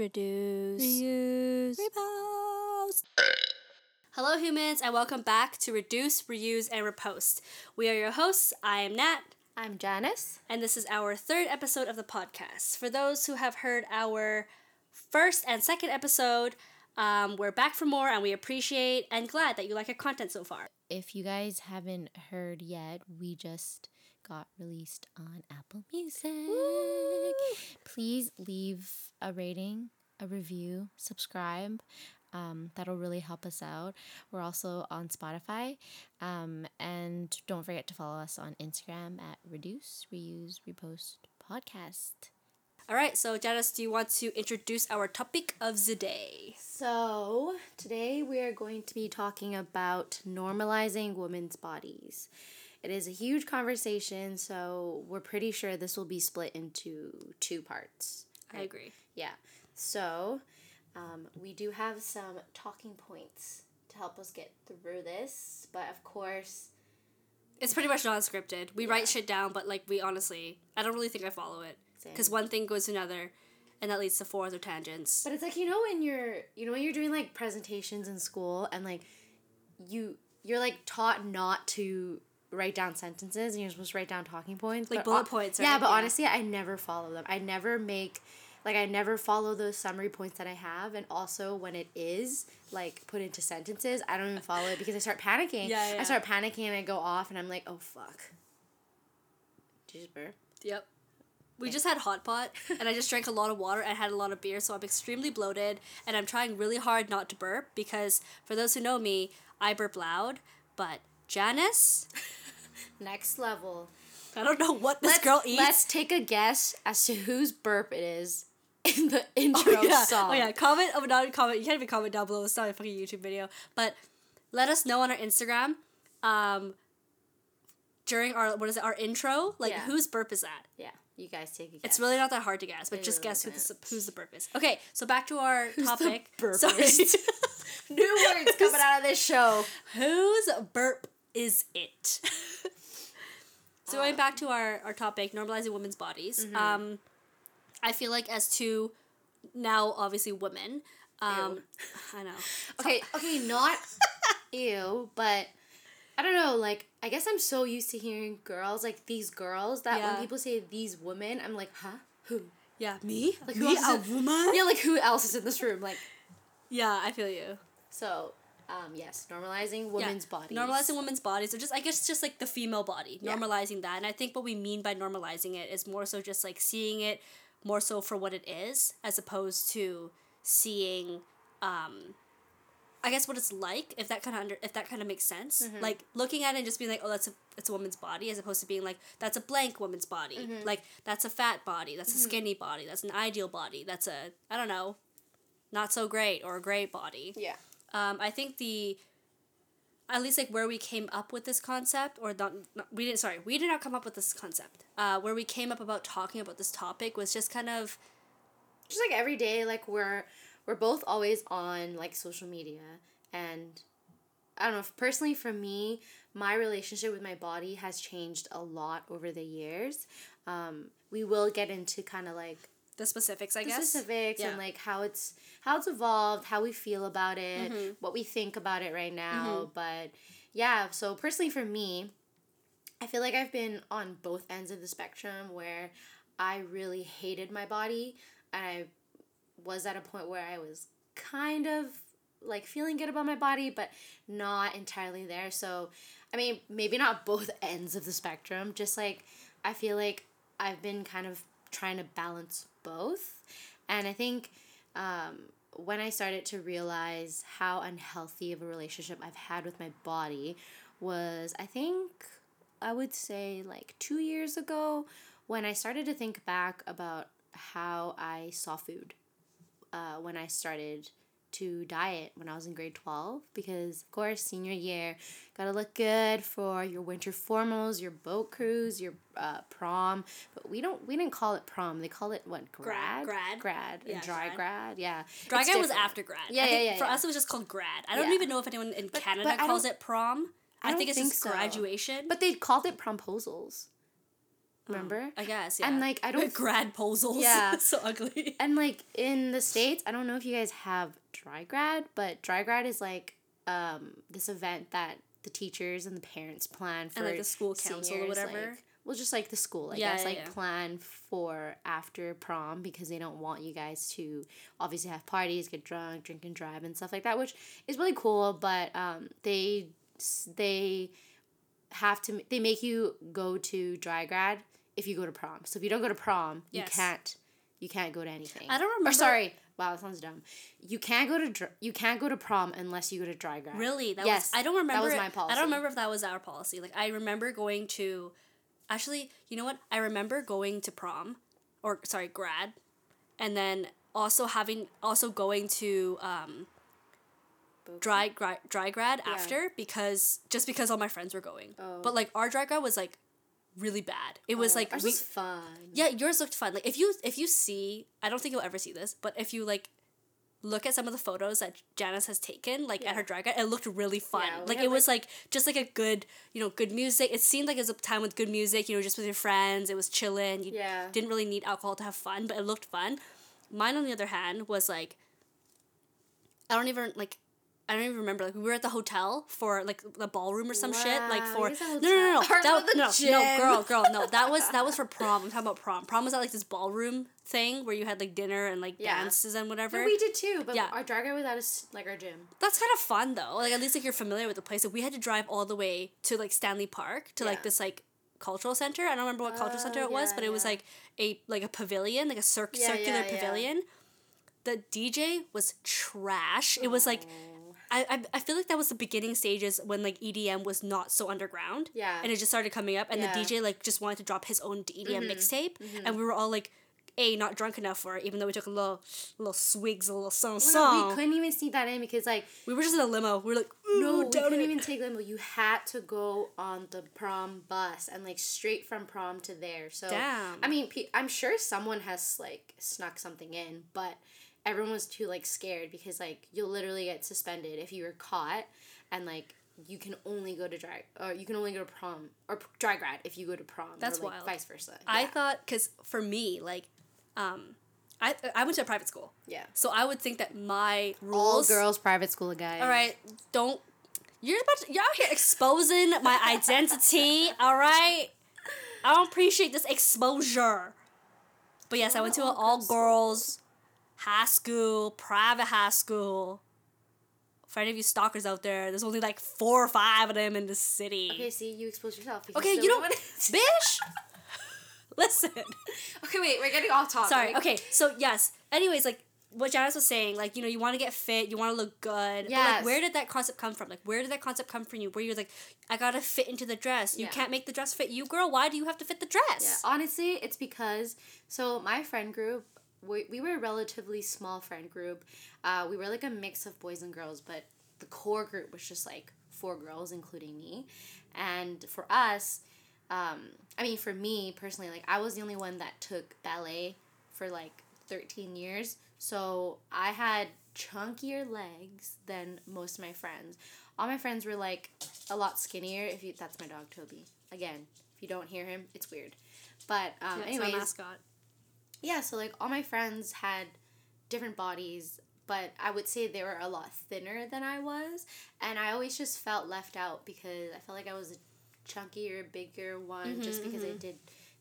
Reduce. Reuse. Repost. Hello, humans, and welcome back to Reduce, Reuse, and Repost. We are your hosts. I am Nat, I'm Janice. and this is our third episode of the podcast. For those who have heard our first and second episode, um, we're back for more, and we appreciate and glad that you like our content so far. If you guys haven't heard yet, we just got released on Apple Music. Please leave a rating, a review, subscribe. Um, that'll really help us out. We're also on Spotify. Um, and don't forget to follow us on Instagram at Reduce, Reuse, Repost Podcast. All right, so Janice, do you want to introduce our topic of the day? So, today we are going to be talking about normalizing women's bodies. It is a huge conversation, so we're pretty sure this will be split into two parts. I agree. Yeah. So, um, we do have some talking points to help us get through this, but of course, It's pretty much non-scripted. We Yeah. write shit down, but like we honestly, I don't really think I follow it because one thing goes to another, and that leads to four other tangents. But it's like you know when you're you know when you're doing like presentations in school and like you you're like taught not to write down sentences and you're supposed to write down talking points Like bullet points, Yeah, but Yeah. honestly, I never follow them. I never make like I never follow those summary points that I have and also when it is like put into sentences, I don't even follow it because I start panicking. Yeah, yeah. I start panicking and I go off and I'm like, "Oh fuck." Did you just burp? Yep. We just had hot pot, and I just drank a lot of water and had a lot of beer, so I'm extremely bloated, and I'm trying really hard not to burp because for those who know me, I burp loud. But Janice, Next level. I don't know what this let's, girl eats. Let's take a guess as to whose burp it is in the intro oh, yeah. song. Oh yeah, comment. Oh, not comment. You can't even comment down below. It's not a fucking YouTube video. But let us know on our Instagram. Um, during our what is it? Our intro. Like Yeah. whose burp is that? Yeah, you guys take a guess. It's really not that hard to guess, but It just guess who the, who's the burp is. Okay, so back to our the topic. burpist? Sorry. new words coming out of this show. Whose burp is it? so going back to our, our topic, normalizing women's bodies. Mm-hmm. Um, I feel like as two now obviously women. Um, I know. Okay, okay, not ew, but I don't know. Like, I guess I'm so used to hearing girls like these girls that Yeah. when people say these women, I'm like, huh, who? Yeah, me. Like, who me, else a woman. Yeah, like who else is in this room? Like, Yeah, I feel you. so, um, yes, normalizing women's yeah. bodies. Normalizing women's bodies, or just I guess just like the female body, Yeah. normalizing that. And I think what we mean by normalizing it is more so just like seeing it more so for what it is, as opposed to seeing, um, I guess what it's like. If that kind of under, if that kind of makes sense, Mm-hmm. like looking at it and just being like, oh, that's a it's a woman's body, as opposed to being like that's a blank woman's body, Mm-hmm. like that's a fat body, that's a skinny body, that's an ideal body, that's a I don't know, not so great or a great body Yeah. Um, I think the at least like where we came up with this concept or not, not we didn't sorry we did not come up with this concept. Uh, where we came up about talking about this topic was just kind of just like every day like we're we're both always on like social media. And i don't know personally for me my relationship with my body has changed a lot over the years. Um, we will get into kind of like the specifics I the guess specifics Yeah. and like how it's how it's evolved how we feel about it Mm-hmm. what we think about it right now but yeah so personally for me i feel like i've been on both ends of the spectrum where i really hated my body and i was at a point where i was kind of like feeling good about my body but not entirely there so i mean maybe not both ends of the spectrum just like i feel like i've been kind of trying to balance both. And i think um, when i started to realize how unhealthy of a relationship i've had with my body was i think i would say like two years ago when i started to think back about how i saw food uh, when I started to diet when I was in grade 12 because of course senior year gotta look good for your winter formals your boat cruise your uh, prom. But we don't we didn't call it prom. They call it what grad? grad. grad. Yeah, and dry grad. grad, yeah. Dry It's grad was after grad. Yeah, yeah, yeah, for yeah. us it was just called grad. I don't Yeah. even know if anyone in Canada but calls it prom. I, I don't think it's think just so. graduation. But they called it promposals Remember? I guess, yeah. And, like, I don't- grad posals. Yeah. so ugly. And like in the states, I don't know if you guys have dry grad, but dry grad is like um this event that the teachers and the parents plan for And, like, the school council or whatever? like- well, just like the school, I Yeah, guess, yeah, like yeah. plan for after prom because they don't want you guys to obviously have parties, get drunk, drink and drive and stuff like that, which is really cool. But um, they they have to they make you go to dry grad if you go to prom. So if you don't go to prom, Yes. you can't you can't go to anything. I don't Or remember- sorry, wow, that sounds dumb. You can't go to dr- you can't go to prom unless you go to dry grad. Really? That Yes, was I don't remember that was my policy. I don't remember if that was our policy. Like I remember going to actually, you know what? I remember going to prom or sorry, grad and then also having also going to um dry dry, dry grad Yeah. after because just because all my friends were going. Oh. But like our dry grad was like really bad. It was Oh, like ours we, was fun. yeah, yours looked fun. Like if you if you see, I don't think you'll ever see this, but if you like look at some of the photos that Janice has taken, like Yeah. at her drag it looked really fun. Yeah, like it was like just like a good, you know, good music. It seemed like it was a time with good music, you know, just with your friends. It was chilling. You Yeah. didn't really need alcohol to have fun, but it looked fun. Mine on the other hand was like I don't even like I don't even remember. Like we were at the hotel for like the ballroom or some shit. Like for no no no no a that no no girl girl no that was that was for prom. I'm talking about prom. Prom was at like this ballroom thing where you had like dinner and like Yeah. dances and whatever. No, we did too, but Yeah. our drag was at us like our gym. That's kind of fun though. Like at least like you're familiar with the place. Like we had to drive all the way to like Stanley Park to like this like cultural center. I don't remember what cultural Oh, center it oh, was, but it was like a like a pavilion, like a cir- Yeah, circular yeah, yeah. pavilion. The DJ was trash. It was like Oh. I, I I feel like that was the beginning stages when like EDM was not so underground. Yeah. And it just started coming up, and Yeah. the DJ like just wanted to drop his own EDM Mhm, mixtape, and we were all like, a not drunk enough for it, even though we took a little little swigs, a little song Well, song. no, we couldn't even sneak that in because like We were just in a limo. We were like, no, we couldn't it. even take limo. You had to go on the prom bus and like straight from prom to there. So Damn. I mean, I'm sure someone has like snuck something in, but everyone was too like scared because like you'll literally get suspended if you were caught, and like you can only go to drag or you can only go to prom or p- dry grad if you go to prom. That's or, like, wild. Vice versa. I Yeah. thought because for me, like, um, I I went to a private school, yeah. so I would think that my All girls private school guys. All right, don't. You're about to, you're out here exposing my identity. All right, I don't appreciate this exposure. But yes, I went to an all all girls girls high school, private high school. For any of you stalkers out there, there's only like four or five of them in the city. Okay, see, you expose yourself. Okay, you don't, bitch. Listen. okay, wait, we're getting off topic. Sorry. Okay. So yes. Anyways, like what Janice was saying, like you know, you want to get fit, you want to look good. Yes. like, where did that concept come from? Like, where did that concept come from you? Where you're like, I gotta fit into the dress. You Yeah. can't make the dress fit you, girl. Why do you have to fit the dress? Yeah, honestly, it's because so my friend group, we, we were a relatively small friend group. Uh, we were like a mix of boys and girls, but the core group was just like four girls, including me. And for us, um, I mean, for me personally, like I was the only one that took ballet for like 13 years. So I had chunkier legs than most of my friends. All my friends were like a lot skinnier. If you, that's my dog Toby. Again, if you don't hear him, it's weird. But um, Yeah, anyways, mascot. Yeah. So like all my friends had different bodies, but I would say they were a lot thinner than I was, and I always just felt left out because I felt like I was a chunkier, bigger one mm-hmm, just because I mm-hmm. did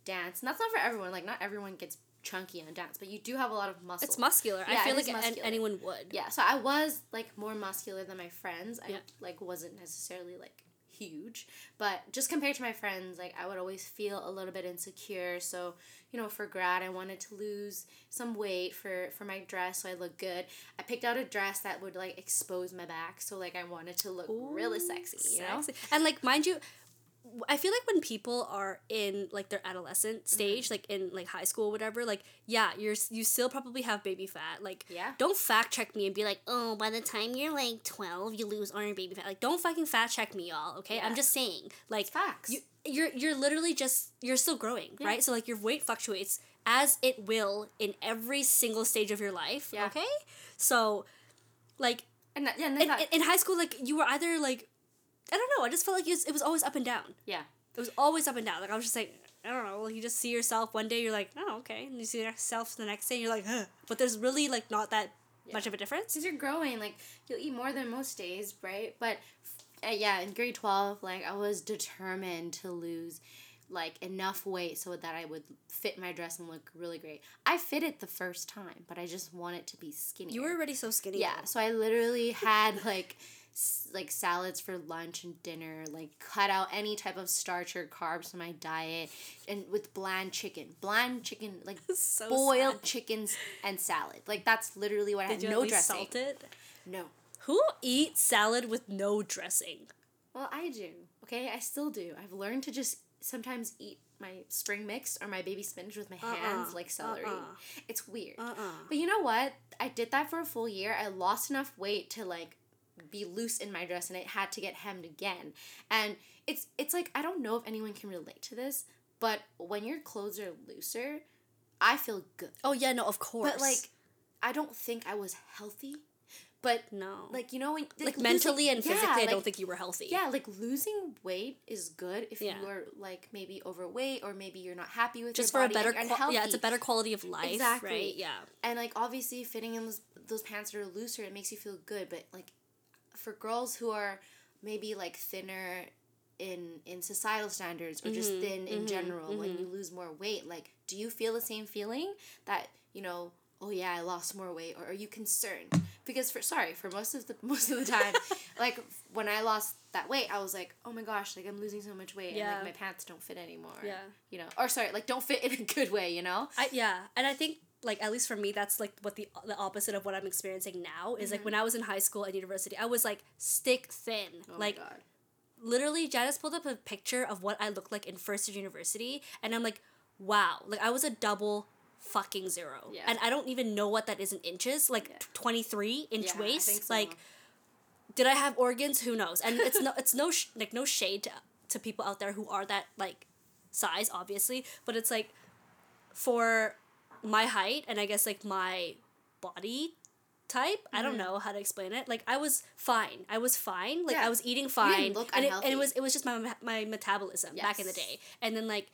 dance. And that's not for everyone. Like not everyone gets chunky on dance, but you do have a lot of muscle. It's muscular. Yeah, I feel like an- anyone would. Yeah, so I was like more muscular than my friends. I Yeah. like wasn't necessarily like huge, but just compared to my friends, like I would always feel a little bit insecure. So, you know, for grad, I wanted to lose some weight for for my dress so I look good. I picked out a dress that would like expose my back, so like I wanted to look really sexy, you know? And like, mind you, I feel like when people are in like their adolescent Mm-hmm. stage, like in like high school, or whatever, like yeah, you're you still probably have baby fat. Like Yeah. don't fact check me and be like, oh, by the time you're like twelve, you lose all your baby fat. Like don't fucking fact check me, y'all. Okay, I'm just saying, like Facts. you you're you're literally just you're still growing, Yeah. right? So like your weight fluctuates as it will in every single stage of your life. Yeah. Okay, so like And that, yeah, and in, in high school, like you were either like, I don't know. I just felt like it was, it was always up and down. yeah. It was always up and down. Like I was just like, I don't know, you just see yourself one day, you're like, oh, okay. And you see yourself the next day, and you're like, huh. But there's really, like, not that yeah. much of a difference. Because you're growing. Like, you'll eat more than most days, right? But, uh, yeah, in grade 12, like, I was determined to lose like enough weight so that I would fit my dress and look really great. I fit it the first time, but I just want it to be skinny. You were already so skinny. Yeah, so I literally had like like salads for lunch and dinner, like cut out any type of starch or carbs from my diet, and with bland chicken, bland chicken, like so boiled sad. chickens and salad. Like that's literally what Did I had. You no dressing. Salt it? No. Who eats salad with no dressing? Well, I do. Okay, I still do. I've learned to just sometimes eat my spring mix or my baby spinach with my uh-uh. hands like celery. Uh-uh. It's weird. Uh-uh. But you know what? I did that for a full year. I lost enough weight to like be loose in my dress and it had to get hemmed again. And it's it's like I don't know if anyone can relate to this, but when your clothes are looser, I feel good. Oh yeah, no, of course. But like I don't think I was healthy. But no, like you know, when, like, like mentally losing, and physically, yeah, I like, don't think you were healthy. Yeah, like losing weight is good if yeah. you are like maybe overweight or maybe you're not happy with just for a better quality. yeah, it's a better quality of life. Exactly. Right. Yeah. And like obviously fitting in those those pants that are looser, it makes you feel good. But like for girls who are maybe like thinner in in societal standards or mm-hmm, just thin in mm-hmm, general mm-hmm. when you lose more weight like do you feel the same feeling that you know oh yeah i lost more weight or are you concerned because for sorry for most of the most of the time like when i lost that weight i was like oh my gosh like i'm losing so much weight yeah. and like my pants don't fit anymore yeah you know or sorry like don't fit in a good way you know I, yeah and i think like at least for me that's like what the the opposite of what i'm experiencing now is mm-hmm. like when i was in high school and university i was like stick thin oh like literally janice pulled up a picture of what i looked like in first year university and i'm like wow like i was a double fucking zero yeah. and i don't even know what that is in inches like yeah. 23 inch yeah, waist so. like did i have organs who knows and it's no it's no sh- like no shade to, to people out there who are that like size obviously but it's like for my height and I guess like my body type. Mm-hmm. I don't mm-hmm. know how to explain it. Like I was fine. I was fine. Like yeah. I was eating fine. and it, and it was it was just my my metabolism yes. back in the day. And then like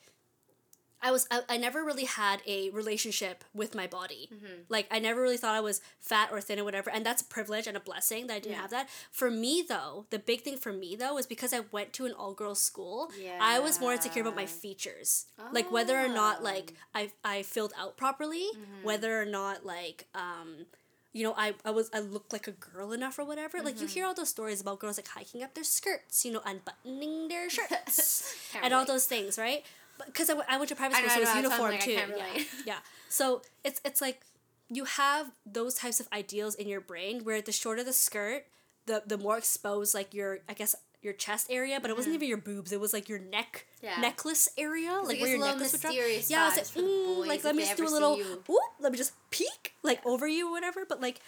I was I, I never really had a relationship with my body. Mm-hmm. Like I never really thought I was fat or thin or whatever, and that's a privilege and a blessing that I didn't yeah. have that. For me though, the big thing for me though was because I went to an all girls school. Yeah. I was more insecure about my features, oh. like whether or not like oh. I I filled out properly, mm-hmm. whether or not like um you know, I, I was I looked like a girl enough or whatever. Mm-hmm. Like you mm-hmm. hear all those stories about girls like hiking up their skirts, you know, unbuttoning their shirts, and all those things, right? Because I, w- I went to private school, so it was uniform like too. Yeah, yeah. So it's it's like you have those types of ideals in your brain where the shorter the skirt, the the more exposed like your I guess your chest area, but it wasn't mm-hmm. even your boobs. It was like your neck yeah. necklace area, like, like where your necklace would drop. Yeah, I was like, mm, like let me just do a little, ooh, let me just peek like yeah. over you or whatever. But like,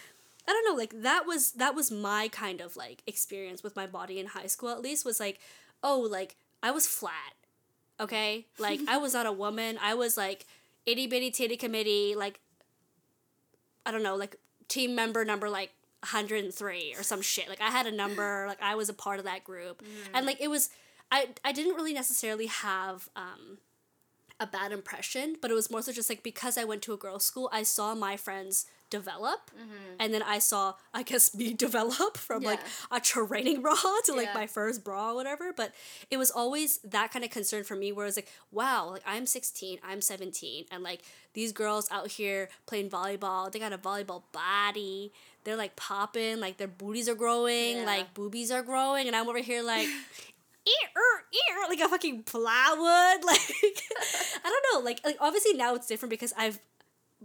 I don't know, like that was that was my kind of like experience with my body in high school. At least was like, oh, like I was flat Okay, like I was not a woman. I was like itty bitty titty committee. Like I don't know, like team member number like 103 or some shit. Like I had a number. Like I was a part of that group, mm. and like it was. I I didn't really necessarily have um a bad impression, but it was more so just like because I went to a girls' school, I saw my friends develop mm-hmm. and then i saw i guess me develop from yeah. like a training bra to like yeah. my first bra or whatever but it was always that kind of concern for me where it was like wow like i'm 16 i'm 17 and like these girls out here playing volleyball they got a volleyball body they're like popping like their booties are growing yeah. like boobies are growing and i'm over here like like a fucking plywood. Like, I don't know. Like, like obviously now it's different because I've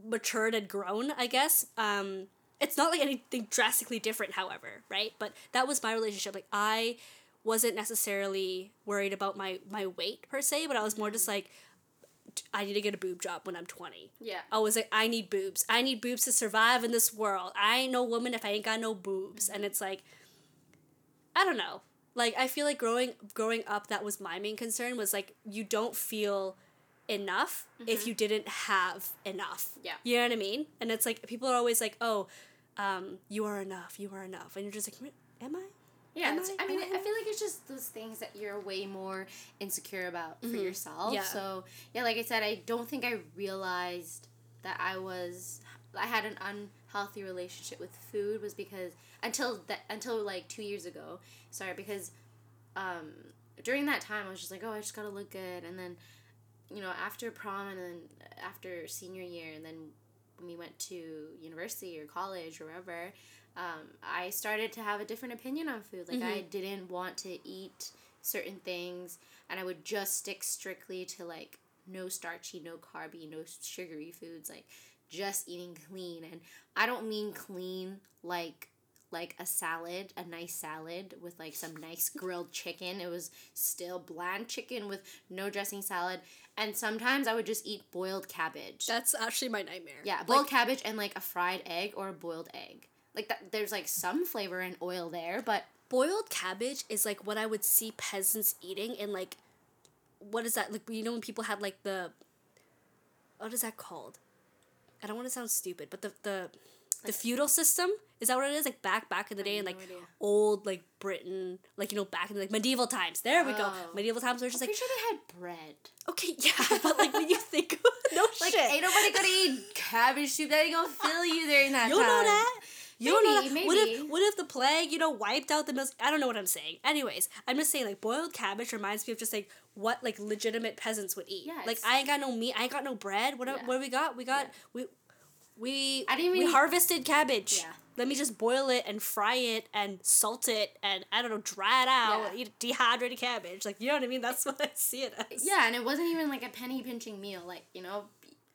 matured and grown, I guess. Um, it's not like anything drastically different, however, right? But that was my relationship. Like I wasn't necessarily worried about my my weight per se, but I was more just like I need to get a boob job when I'm 20. Yeah. I was like, I need boobs. I need boobs to survive in this world. I ain't no woman if I ain't got no boobs. Mm-hmm. And it's like, I don't know. Like I feel like growing growing up, that was my main concern. Was like you don't feel enough mm-hmm. if you didn't have enough. Yeah. You know what I mean? And it's like people are always like, "Oh, um, you are enough. You are enough," and you're just like, "Am I? Yeah, Am I? I, mean, I, I? feel like it's just those things that you're way more insecure about for Mhm. yourself. Yeah. So yeah, like I said, I don't think I realized that I was I had an unhealthy relationship with food was because until that until like two years ago. Sorry, because um, during that time I was just like, oh, I just gotta look good, and then you know after prom and then after senior year and then when we went to university or college or wherever um, I started to have a different opinion on food. Like I didn't want to eat certain things, and I would just stick strictly to like no starchy, no carby, no sugary foods. Like just eating clean, and I don't mean clean like like a salad, a nice salad with like some nice grilled chicken. It was still bland chicken with no dressing salad, and sometimes I would just eat boiled cabbage. That's actually my nightmare. Yeah, boiled cabbage and like a fried egg or a boiled egg. Like that, there's like some flavor and oil there, but boiled cabbage is like what I would see peasants eating in like what is that like you know when people had like the what is that called? I don't want to sound stupid, but the the the feudal system is that what it is? Like back back in the day in like idea. old like Britain, like you know back in like medieval times. There we go. Oh. Medieval times were just I'm like sure they had bread. okay, yeah, but like when you think no Like shit, ain't nobody gonna eat cabbage soup that ain't gonna fill you during that you don't know that. You don't know that. Maybe, What if what if the plague, you know, wiped out the milk? I don't know what I'm saying. Anyways, I'm just saying like boiled cabbage reminds me of just like what like legitimate peasants would eat. Yeah, like I ain't got no meat. I ain't got no bread. What Yeah. what we got? We got we we I didn't we eat- harvested cabbage. Yeah. Let me just boil it and fry it and salt it and I don't know dry it out Yeah. eat dehydrated cabbage. Like you know what I mean? That's what I see it as. Yeah, and it wasn't even like a penny pinching meal. Like you know,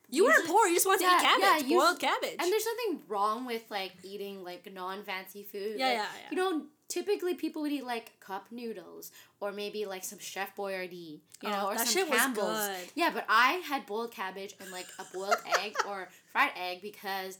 You weren't poor. You just wanted to eat Yeah, yeah, cabbage, you- boiled cabbage. And there's nothing wrong with like eating like non fancy food. Yeah, Like, yeah, yeah. You know, typically people would eat like cup noodles or maybe like some Chef Boyardee, you know, Oh, or that some Campbell's. good. Yeah, but I had boiled cabbage and like a boiled egg or fried egg because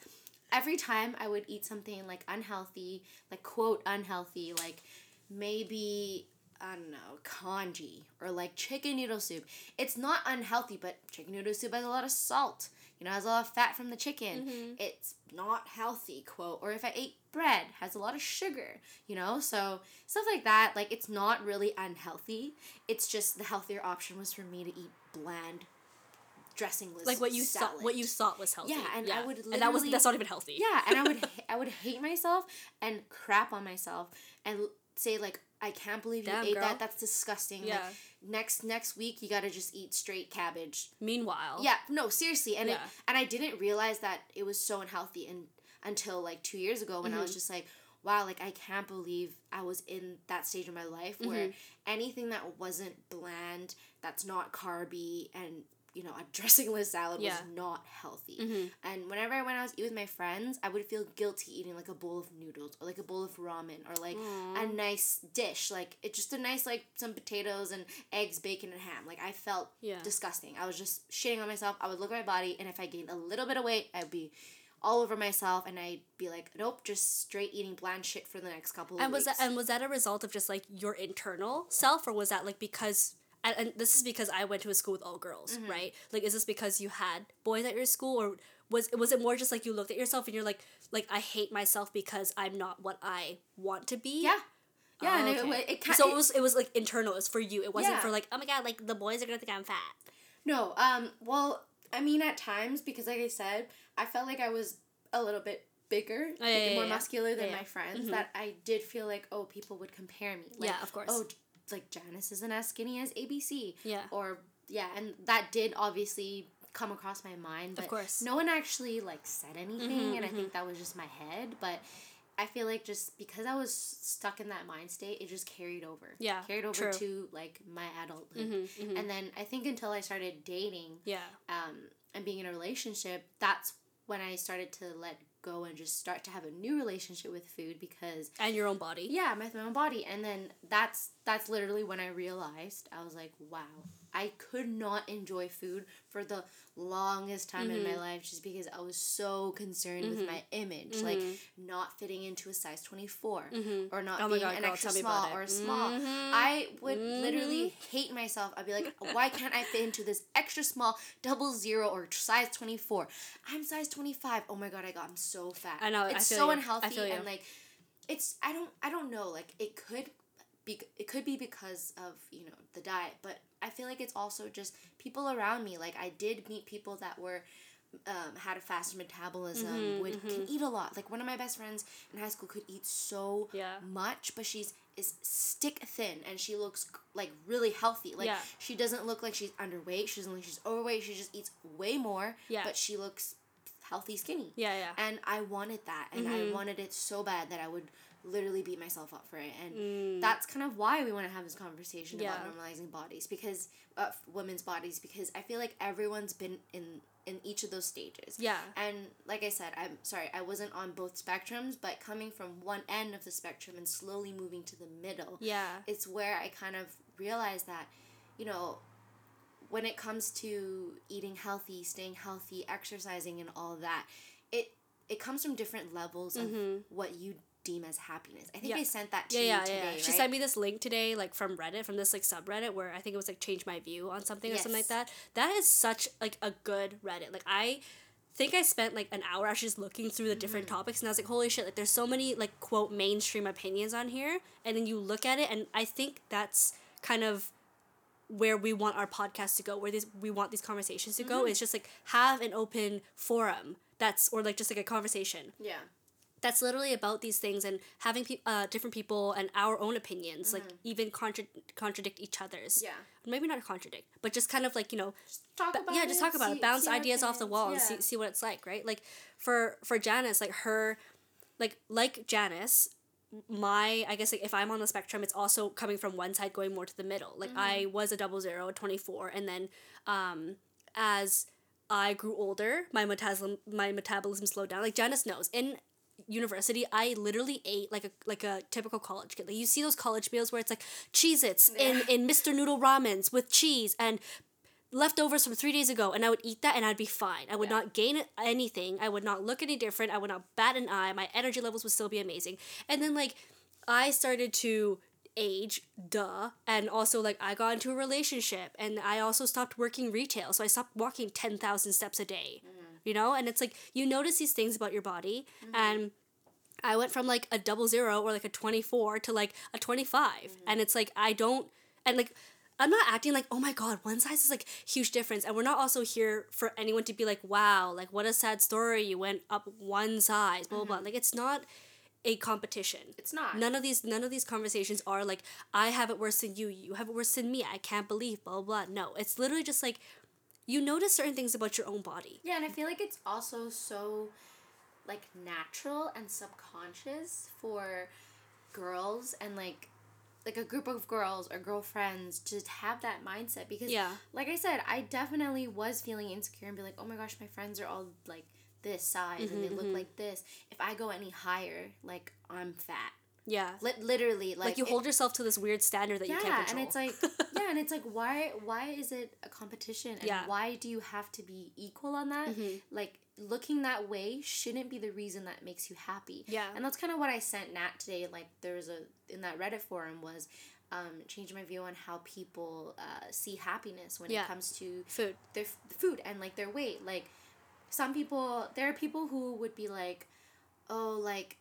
every time I would eat something like unhealthy, like quote unhealthy, like maybe I don't know, congee or like chicken noodle soup. It's not unhealthy, but chicken noodle soup has a lot of salt. You know, has a lot of fat from the chicken. Mm-hmm. It's not healthy, quote. Or if I ate bread, has a lot of sugar. You know, so stuff like that. Like it's not really unhealthy. It's just the healthier option was for me to eat bland, dressingless. like what you salad. thought what you thought was healthy. Yeah, and I would and that was that's not even healthy. Yeah, and I would I would hate myself and crap on myself and say like I can't believe you Damn, ate girl. that. That's disgusting. Yeah. Like next next week you got to just eat straight cabbage. Meanwhile, Yeah, no, seriously. And it, Yeah. and I didn't realize that it was so unhealthy and until like 2 years ago when I Mm-hmm. was just like wow, like I can't believe I was in that stage of my life where Mm-hmm. anything that wasn't bland, that's not carby and you know, a dressingless salad Yeah. was not healthy. Mhm. And whenever I went out to eat with my friends, I would feel guilty eating like a bowl of noodles or like a bowl of ramen or like a nice dish. Like it's just a nice like some potatoes and eggs, bacon and ham. Like I felt Yeah. disgusting. I was just shitting on myself. I would look at my body and if I gained a little bit of weight, I'd be all over myself and I'd be like, Nope, just straight eating bland shit for the next couple of And was weeks. that and was that a result of just like your internal self, or was that like because? And, and this is because I went to a school with all girls, Mm-hmm. right? Like, is this because you had boys at your school, or was was it more just like you looked at yourself and you're like, like I hate myself because I'm not what I want to be? yeah. Yeah, Oh, and it, okay. it, it kind so it was it was like internal. It was for you. It wasn't Yeah. for like oh my god, like the boys are gonna think I'm fat. No, um, well, I mean, at times, because like I said, I felt like I was a little bit bigger, Oh, yeah, yeah, more muscular than my friends, Mhm. that I did feel like, oh, people would compare me. Like, Yeah, of course. Oh, like Janice isn't as skinny as ABC. Yeah. Or, yeah, and that did obviously come across my mind, but course. no one actually, like, said anything, Mhm, and I think that was just my head, but... I feel like just because I was stuck in that mind state, it just carried over. Yeah, Carried over true. to like my adulthood. Mm-hmm, mm-hmm. And then I think until I started dating yeah. um, and being in a relationship, that's when I started to let go and just start to have a new relationship with food because And your own body. yeah, my my own body. And then that's that's literally when I realized I was like, wow, I could not enjoy food for the longest time in my Mm-hmm. life just because I was so concerned with my image, like not fitting into a size twenty four or not Oh being God, an girl, extra small or a small. Mhm. I would literally hate myself. I'd be like, why can't I fit into this extra small double zero or size 24? I'm size 25. Oh my god, I got I'm so fat. I know, I It's feel so you. I unhealthy and like it's I don't I don't know like it could be it could be because of you know the diet but I feel like it's also just people around me like I did meet people that were um, had a faster metabolism Mhm, would can eat a lot like one of my best friends in high school could eat so Yeah. much but she's is stick thin and she looks like really healthy like Yeah. she doesn't look like she's underweight she doesn't look like she's overweight she just eats way more Yeah. but she looks healthy skinny Yeah, yeah. and I wanted that, and Mhm. I wanted it so bad that I would literally beat myself up for it. And Mm. that's kind of why we want to have this conversation Yeah. about normalizing bodies because uh, women's bodies because I feel like everyone's been in in each of those stages. Yeah. And like I said, I'm sorry, I wasn't on both spectrums, but coming from one end of the spectrum and slowly moving to the middle, Yeah. it's where I kind of realized that, you know, when it comes to eating healthy, staying healthy, exercising and all that, it it comes from different levels of Mhm. what you deem as happiness. I think Yeah. I sent that to Yeah, you yeah, today, yeah. right? She sent me this link today, like from Reddit, from this like subreddit where I think it was like change my view on something or something like that. That is such like a good Reddit. Like I think I spent like an hour actually just looking through the different Mm-hmm. topics and I was like, holy shit, like there's so many like quote mainstream opinions on here and then you look at it and I think that's kind of where we want our podcast to go, where these we want these conversations to Mm-hmm. go is just like have an open forum that's or like just like a conversation yeah. That's literally about these things and having pe- uh, different people and our own opinions like even contra- contradict each other's Mm-hmm. Yeah. maybe not contradict but just kind of like you know Talk ba- about yeah just talk about see- it bounce ideas off the wall and see, see what it's like right like for for janice like her like like janice my i guess like if i'm on the spectrum it's also coming from one side going more to the middle like Mm-hmm. i was a double zero at 24 and then um as i grew older my metabolism my metabolism slowed down like janice knows in university i literally ate like a like a typical college kid like you see those college meals where it's like cheez its in in mr noodle ramens with cheese and leftovers from three days ago and I would eat that and I'd be fine. I would Yeah. not gain anything. I would not look any different. I would not bat an eye. My energy levels would still be amazing. And then like I started to age, duh. And also like I got into a relationship and I also stopped working retail. So I stopped walking 10,000 steps a day. Mm. You know? And it's like you notice these things about your body mm-hmm. and I went from like a double zero or like a 24 to like a 25. Mm-hmm. And it's like, I don't, and like, I'm not acting like, oh my God, one size is like huge difference. And we're not also here for anyone to be like, wow, like what a sad story. You went up one size, blah, blah, blah. Mm-hmm. Like it's not a competition. It's not. None of these none of these conversations are like, I have it worse than you, you have it worse than me, I can't believe, blah, blah, blah. No. It's literally just like you notice certain things about your own body. Yeah, and I feel like it's also so like natural and subconscious for girls and like like a group of girls or girlfriends to have that mindset because Yeah. like I said, I definitely was feeling insecure and be like, "Oh my gosh, my friends are all like this size and they look mm-hmm, mm-hmm. like this. If I go any higher, like I'm fat." Yeah. Lit literally like, Like, you it- hold yourself to this weird standard that you can't control. and it's like yeah, and it's like why why is it a competition and Yeah. why do you have to be equal on that? Mhm. Like looking that way shouldn't be the reason that makes you happy. Yeah. And that's kind of what I sent Nat today. Like there was a in that Reddit forum was um, change my view on how people uh, see happiness when Yeah. it comes to Food. their f- food and like their weight. Like some people, there are people who would be like, oh, like,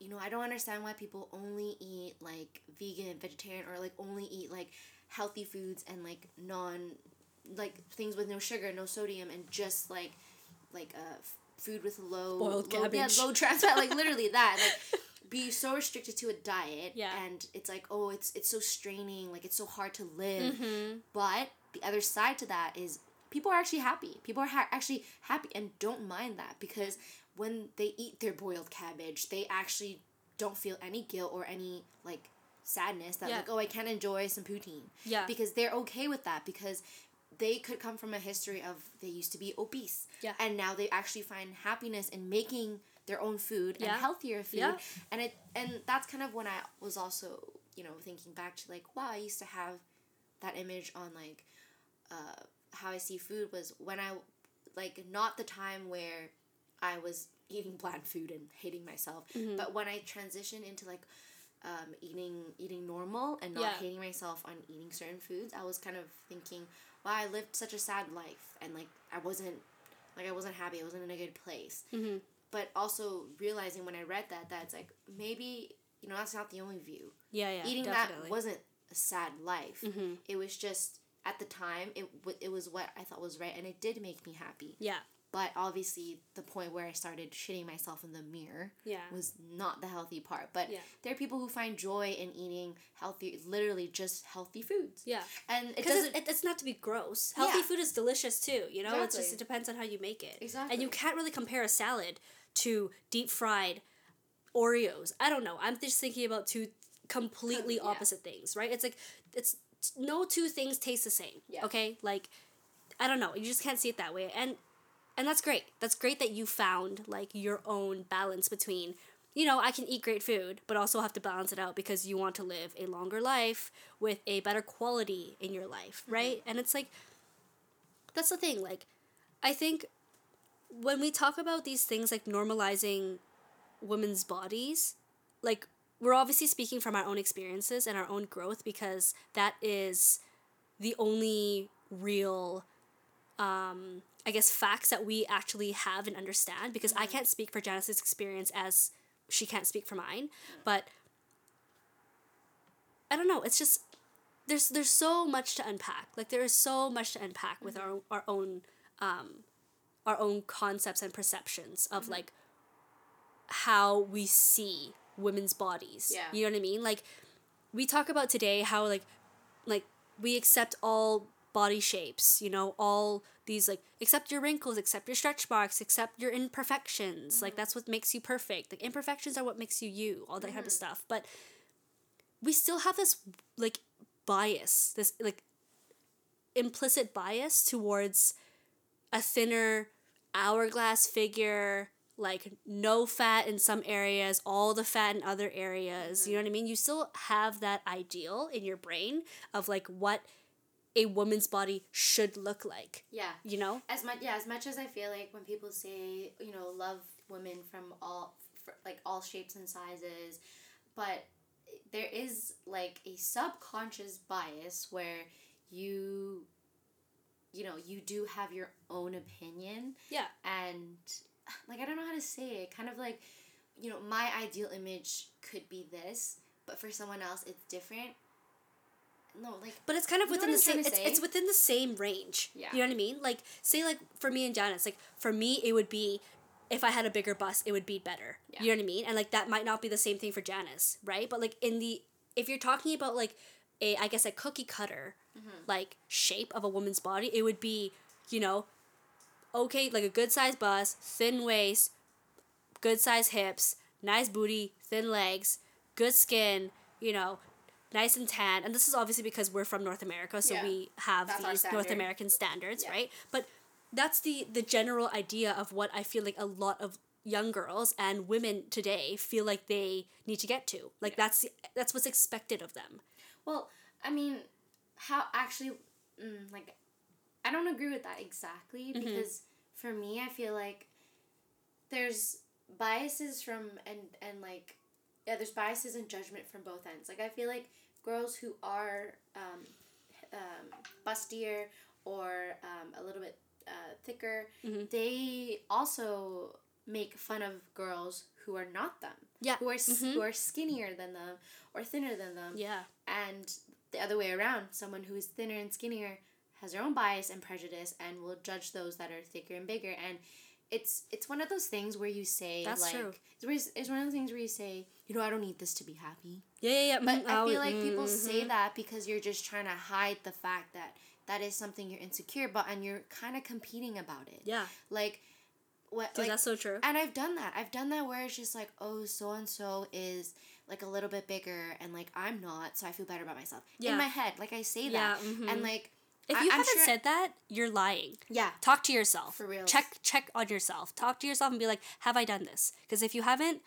you know, I don't understand why people only eat like vegan, vegetarian, or like only eat like healthy foods and like non, like things with no sugar, no sodium, and just like, like uh, f- food with low, Boiled low, yeah, cabbage. low trans fat, like literally that, like. Be so restricted to a diet, Yeah. and it's like, oh, it's it's so straining, like it's so hard to live. Mm-hmm. But the other side to that is people are actually happy. People are ha- actually happy and don't mind that because when they eat their boiled cabbage, they actually don't feel any guilt or any like sadness that Yeah. like oh I can't enjoy some poutine Yeah. because they're okay with that because they could come from a history of they used to be obese Yeah. and now they actually find happiness in making their own food Yeah. and healthier food Yeah. and it and that's kind of when I was also you know thinking back to like wow I used to have that image on like uh, how I see food was when I like not the time where I was eating bland food and hating myself, Mm-hmm. but when I transitioned into like um, eating eating normal and not Yeah. hating myself on eating certain foods, I was kind of thinking, wow, I lived such a sad life and like I wasn't like I wasn't happy, I wasn't in a good place. Mm-hmm. But also realizing when I read that that it's like maybe you know that's not the only view. Yeah, yeah. Eating definitely. that wasn't a sad life. Mhm. It was just at the time it w- it was what I thought was right, and it did make me happy. Yeah. But obviously, the point where I started shitting myself in the mirror Yeah. was not the healthy part. But Yeah. there are people who find joy in eating healthy, literally just healthy foods. Yeah. And it doesn't. it, it's not to be gross. Healthy Yeah. food is delicious too. You know, it's just it depends on how you make it. Exactly. And you can't really compare a salad to deep fried Oreos. I don't know. I'm just thinking about two completely Yeah. opposite things, right? It's like it's no two things taste the same. Yeah. Okay, like I don't know. You just can't see it that way, and and that's great. That's great that you found like your own balance between. You know, I can eat great food, but also have to balance it out because you want to live a longer life with a better quality in your life, right? And it's like, that's the thing. Like, I think when we talk about these things like normalizing women's bodies, like, we're obviously speaking from our own experiences and our own growth because that is the only real um, I guess facts that we actually have and understand because I can't speak for Janice's experience as she can't speak for mine, but I don't know. It's just there's there's so much to unpack. Like there is so much to unpack with our our own um, our own concepts and perceptions of like how we see women's bodies. Yeah. You know what I mean? Like we talk about today how like like we accept all body shapes, you know, all these like accept your wrinkles, accept your stretch marks, accept your imperfections. Like mm-hmm. that's what makes you perfect. Like imperfections are what makes you you, all that type of mm-hmm. stuff. But we still have this like bias, this like implicit bias towards a thinner hourglass figure, like no fat in some areas, all the fat in other areas. You mm-hmm. know what I mean? You still have that ideal in your brain of like what a woman's body should look like. yeah. You know? As much yeah, as much as I feel like when people say you know love women from all fr like all shapes and sizes, but there is like a subconscious bias where you you know you do have your own opinion Yeah. and like I don't know how to say it. Kind of like, you know, my ideal image could be this, but for someone else it's different. No, like But it's kind of within the same it's, it's within the same range. Yeah. You know what I mean? Like say like for me and Janice, like for me it would be if I had a bigger bust, it would be better. Yeah. You know what I mean? And like that might not be the same thing for Janice, right? But like in the if you're talking about like a I guess a cookie cutter Mm-hmm. like shape of a woman's body, it would be, you know, okay, like a good size bust, thin waist, good size hips, nice booty, thin legs, good skin, you know, nice and tan. And this is obviously because we're from North America, so Yeah. we have That's these North. American standards, Yeah. right? But that's the the general idea of what I feel like a lot of young girls and women today feel like they need to get to. Like that's that's what's expected of them. well, I mean, how actually, mm, like, I don't agree with that exactly because for me, I feel like there's biases from and and like yeah, there's biases and judgment from both ends. Like I feel like girls who are um, um, bustier or um, a little bit uh, thicker, Mhm. they also make fun of girls who are not them. Yeah. Who are s Mhm. who are skinnier than them or thinner than them. Yeah. And the other way around, someone who is thinner and skinnier has their own bias and prejudice and will judge those that are thicker and bigger. And it's it's one of those things where you say That's like true. It's, it's one of those things where you say, you know, I don't need this to be happy. Yeah, yeah, yeah. But mm, I feel like people say mhm. that because you're just trying to hide the fact that that is something you're insecure about and you're kind of competing about it. Yeah, Like what like that's so true. and I've done that. I've done that where it's just like, oh, so and so is like a little bit bigger, and like I'm not, so I feel better about myself Yeah. in my head. Like I say Yeah, that, mhm. and like If you I'm haven't sure- said that, you're lying. yeah, Talk to yourself. For reals. Check check on yourself. Talk to yourself and be like, have I done this? Because if you haven't,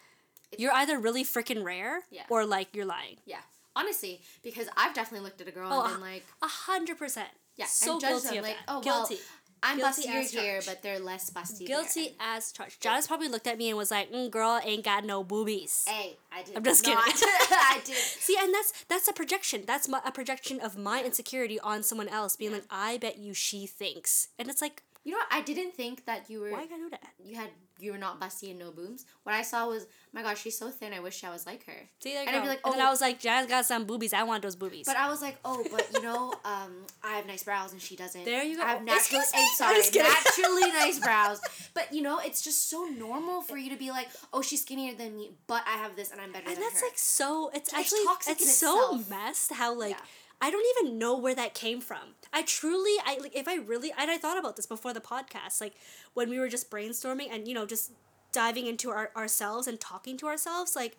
you're either really freaking rare Yeah. or like you're lying. yeah. Honestly, because I've definitely looked at a girl Oh, and been like, A hundred percent. yeah, So guilty them of like, that. oh Guilty. well, I'm Guilty bustier as here, charged. but they're less busty. there." Guilty as charged. Janice probably looked at me and was like, mm, "Girl ain't got no boobies." Hey, I did. I'm just not. kidding. I did. See, and that's that's a projection. That's my, a projection of my insecurity on someone else, being like, "I bet you she thinks," and it's like, You know what? I didn't think that you were. Why I gotta do that? You had you were not busty and no booms. What I saw was, my gosh, she's so thin. I wish I was like her. See, there you And. I'd be like, and oh. I was like, Jazz got some boobies. I want those boobies. But I was like, oh, but you know, um, I have nice brows and she doesn't. There you go. I have naturally? I'm I'm sorry, kidding. naturally nice brows. But you know, it's just so normal for you to be like, oh, she's skinnier than me, but I have this and I'm better and that's her. like so. It's It's actually toxic it's so itself. messed. How like. Yeah. I don't even know where that came from. I truly, I like, if I really, and I thought about this before the podcast, like when we were just brainstorming and you know just diving into our ourselves and talking to ourselves, like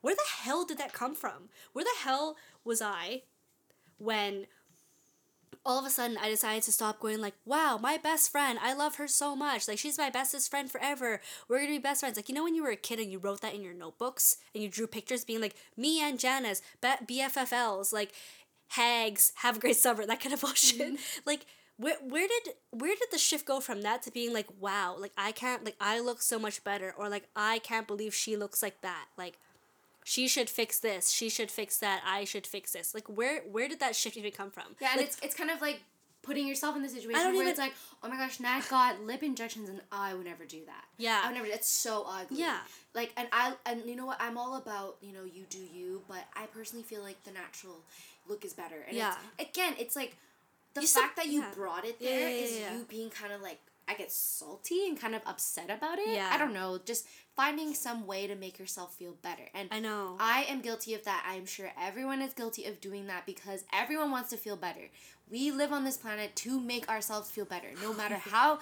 where the hell did that come from? Where the hell was I when all of a sudden I decided to stop going like, wow, my best friend, I love her so much. Like she's my bestest friend forever. We're gonna be best friends. Like you know when you were a kid and you wrote that in your notebooks and you drew pictures being like me and Janice, BFFLs, like hags, have a great summer, that kind of bullshit. Mm-hmm. Like where where did where did the shift go from that to being like, wow, like I can't like I look so much better or like I can't believe she looks like that. Like she should fix this, she should fix that, I should fix this. Like where where did that shift even come from? yeah, and Like, it's it's kind of like putting yourself in the situation where even- it's like, oh my gosh, Nat got lip injections and I would never do that. Yeah. I would never. It's so ugly. Yeah. Like, and I and you know what? I'm all about you know you do you, but I personally feel like the natural look is better. And Yeah. It's, again, it's like the You still- fact that you yeah. brought it there yeah, is yeah, yeah. you being kind of like I get salty and kind of upset about it. Yeah. I don't know. Just finding some way to make yourself feel better. And I know. I am guilty of that. I'm sure everyone is guilty of doing that because everyone wants to feel better. We live on this planet to make ourselves feel better. No matter how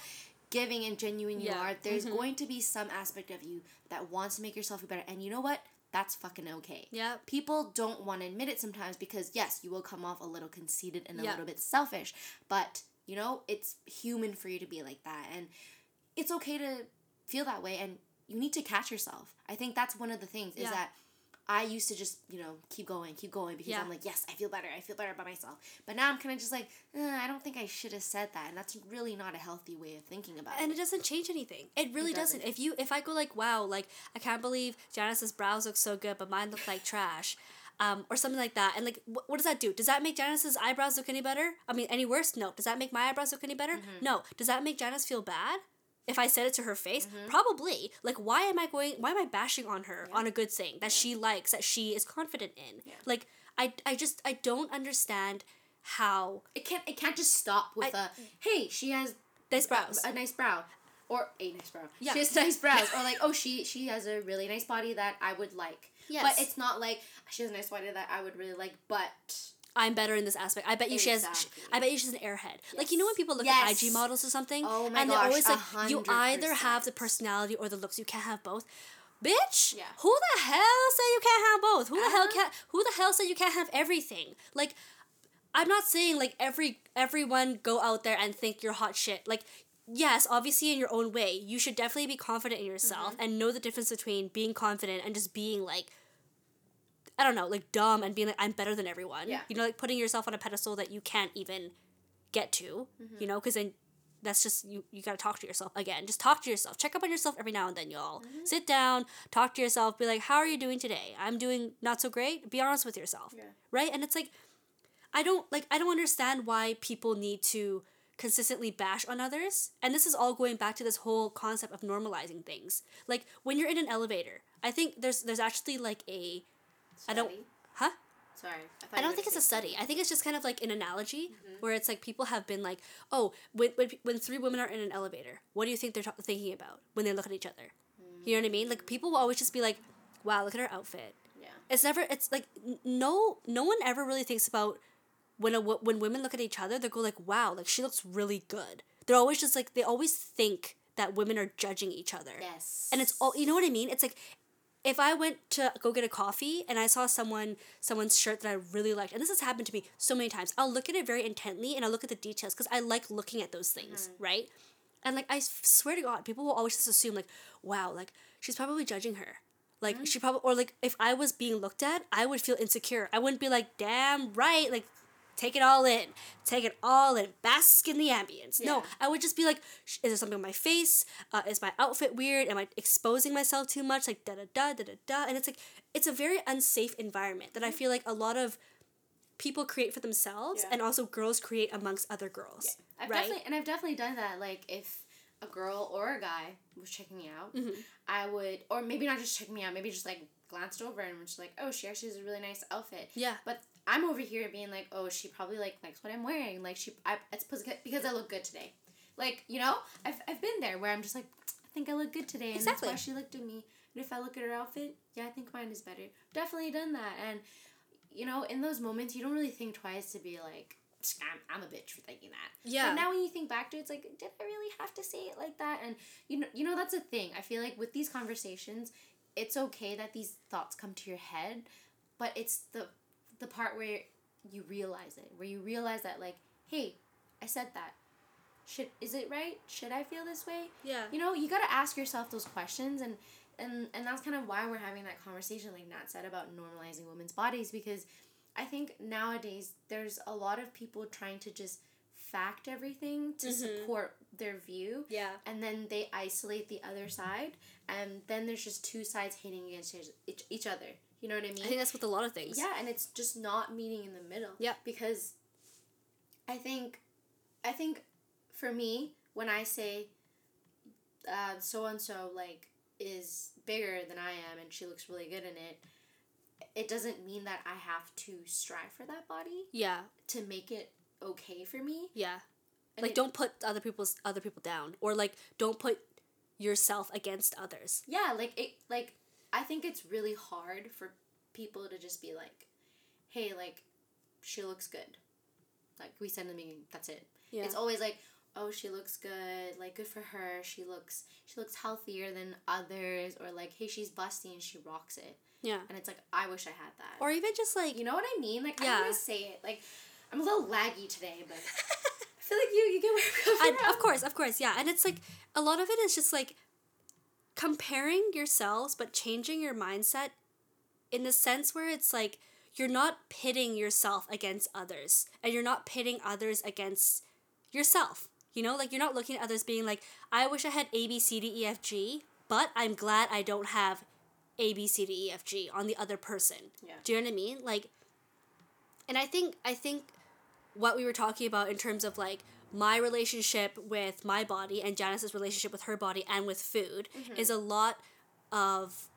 giving and genuine you are, there's Mhm. going to be some aspect of you that wants to make yourself feel better. And you know what? That's fucking okay. Yeah. People don't want to admit it sometimes because, yes, you will come off a little conceited and a Yeah. little bit selfish. But, you know, it's human for you to be like that. And it's okay to feel that way. And you need to catch yourself. I think that's one of the things is that I used to just, you know, keep going, keep going because Yeah. I'm like, yes, I feel better. I feel better about myself. But now I'm kind of just like, eh, I don't think I should have said that. And that's really not a healthy way of thinking about and it. it doesn't change anything. It really It doesn't. doesn't. If you if I go like, wow, like I can't believe Janice's brows look so good, but mine look like trash. Um, or something like that. And like, wh- what does that do? Does that make Janice's eyebrows look any better? I mean, any worse? No. Does that make my eyebrows look any better? Mm-hmm. No. Does that make Janice feel bad? If I said it to her face, Mm-hmm. probably. Like, why am I going? Why am I bashing on her on a good thing that she likes, that she is confident in? Like, I, I just, I don't understand how It can't it can't just stop with I- a hey, she has nice brows. a nice brow. Or a nice brow. Yeah. She has nice brows. or like, oh she she has a really nice body that I would like. Yes. But it's not like she has a nice body that I would really like, but I'm better in this aspect. I bet you she has. Exactly. I bet you she's an airhead. Like you know when people look Yes. at IG models or something, Oh my and they're always a like, you either have the personality or the looks. You can't have both. Bitch, Yeah. who the hell said you can't have both? Who the hell Uh-huh. can't? Who the hell said you can't have everything? Like, I'm not saying like every everyone go out there and think you're hot shit. Like, yes, obviously in your own way, you should definitely be confident in yourself Mm-hmm. and know the difference between being confident and just being like I don't know, like dumb and being like I'm better than everyone. Yeah. You know, like putting yourself on a pedestal that you can't even get to. Mm-hmm. You know, because then that's just you. You gotta talk to yourself again. Just talk to yourself. Check up on yourself every now and then, y'all. Mm-hmm. Sit down, talk to yourself. Be like, how are you doing today? I'm doing not so great. Be honest with yourself. Yeah. Right. And it's like, I don't like. I don't understand why people need to consistently bash on others. And this is all going back to this whole concept of normalizing things. Like when you're in an elevator, I think there's there's actually like a I don't huh? Sorry. thought I don't think it's a study. I think it's just kind of like an analogy where it's like people have been like, oh, when, when, when three women are in an elevator, what do you think they're ta- thinking about when they look at each other? You know what I mean? Like people will always just be like, wow, look at her outfit. Yeah. It's never. It's like no, no one ever really thinks about when a when women look at each other. They go like, wow, like she looks really good. They're always just like they always think that women are judging each other. Yes. And it's all you know what I mean. It's like if I went to go get a coffee and I saw someone someone's shirt that I really liked, and this has happened to me so many times, I'll look at it very intently and I'll look at the details because I like looking at those things, mm-hmm. right? And like I swear to God, people will always just assume like, wow, like she's probably judging her. Like mm-hmm. she probably or like if I was being looked at, I would feel insecure. I wouldn't be like, damn right, like take it all in, take it all in, bask in the ambience. No, I would just be like, is there something on my face? Uh, is my outfit weird? Am I exposing myself too much? Like da da da da da da. And it's like it's a very unsafe environment that I feel like a lot of people create for themselves Yeah. and also girls create amongst other girls. I've right? definitely and I've definitely done that. Like if a girl or a guy was checking me out, Mhm. I would, or maybe not just checking me out, maybe just like glanced over and was like, oh, she actually has a really nice outfit. Yeah. But I'm over here being like, oh, she probably like likes what I'm wearing. Like she, I, it's because I look good today. Like you know, I've I've been there where I'm just like, I think I look good today, and Exactly. that's why she looked at me. And if I look at her outfit, yeah, I think mine is better. Definitely done that, and you know, in those moments, you don't really think twice to be like. I'm, I'm a bitch for thinking that. Yeah. But now when you think back to it, it's like, did I really have to say it like that? And you know, you know that's a thing. I feel like with these conversations, it's okay that these thoughts come to your head, but it's the the part where you realize it, where you realize that like, hey, I said that. Should is it right? Should I feel this way? Yeah. You know, you gotta ask yourself those questions and and and that's kind of why we're having that conversation, like Nat said about normalizing women's bodies, because I think nowadays there's a lot of people trying to just fact everything to Mhm. support their view Yeah. and then they isolate the other side and then there's just two sides hating against each- each, each other you know what i mean? I think that's with a lot of things. yeah and it's just not meeting in the middle Yeah. because i think i think for me when i say uh, so and so like is bigger than i am and she looks really good in it it doesn't mean that i have to strive for that body Yeah. to make it okay for me. Yeah. And like it- don't put other people's other people down. Or like don't put yourself against others. yeah like it like i think it's really hard for people to just be like hey like she looks good. Like we said in the beginning that's it. Yeah. it's always like oh she looks good. Like good for her. She looks she looks healthier than others. Or like hey she's busty and she rocks it. Yeah. and it's like i wish i had that. Or even just like you know what i mean? Like i Yeah. want to say it. Like i'm a little laggy today but i feel like you you get where i'm coming of course, of course, yeah. And it's like a lot of it is just like comparing yourselves, but changing your mindset in the sense where it's like you're not pitting yourself against others and you're not pitting others against yourself. You know, like you're not looking at others being like, I wish I had A, B, C, D, E, F, G, but I'm glad I don't have A, B, C, D, E, F, G on the other person. Yeah. Do you know what I mean? Like, and I think, I think what we were talking about in terms of like my relationship with my body and Janice's relationship with her body and with food mm-hmm. is a lot of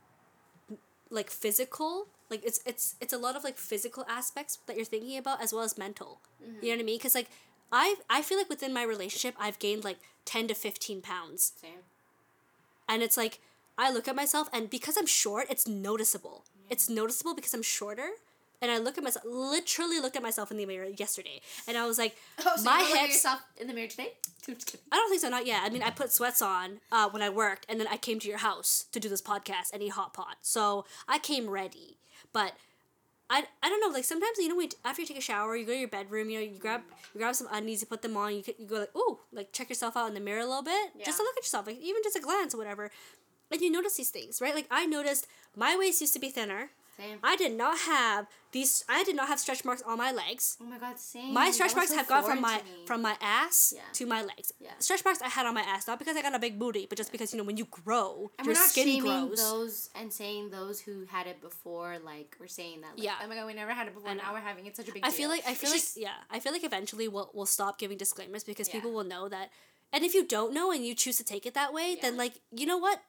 like physical like it's it's it's a lot of like physical aspects that you're thinking about as well as mental. You know mm-hmm. what i mean? Because like i i feel like within my relationship i've gained like 10 to 15 pounds. Same. and it's like i look at myself and because i'm short it's noticeable. It's noticeable because i'm shorter and i look at myself literally looked at myself in the mirror yesterday and i was like Oh, so my you look hips yourself in the mirror today? I'm just kidding. I don't think so, not yet. I mean, I put sweats on uh, when I worked, and then I came to your house to do this podcast and eat hot pot. So I came ready. But I, I don't know, like sometimes, you know, when you, after you take a shower, you go to your bedroom, you know, you grab you grab some undies, you put them on, you, you go like, ooh, like check yourself out in the mirror a little bit, yeah. just to look at yourself, like even just a glance or whatever. And you notice these things, right? Like I noticed my waist used to be thinner. Same. I did not have these. I did not have stretch marks on my legs. Oh my god, same. My stretch marks so have gone from my from my ass Yeah. to my legs. Yeah. Stretch marks I had on my ass, not because I got a big booty, but just because you know when you grow, And your we're not skin grows. those and saying those who had it before, like we're saying that. Like, Yeah. Oh my god, we never had it before. Now we're having it such a big. I deal. feel like I feel like just- yeah, I feel like eventually we'll we'll stop giving disclaimers because Yeah. people will know that. And if you don't know and you choose to take it that way, then like you know what?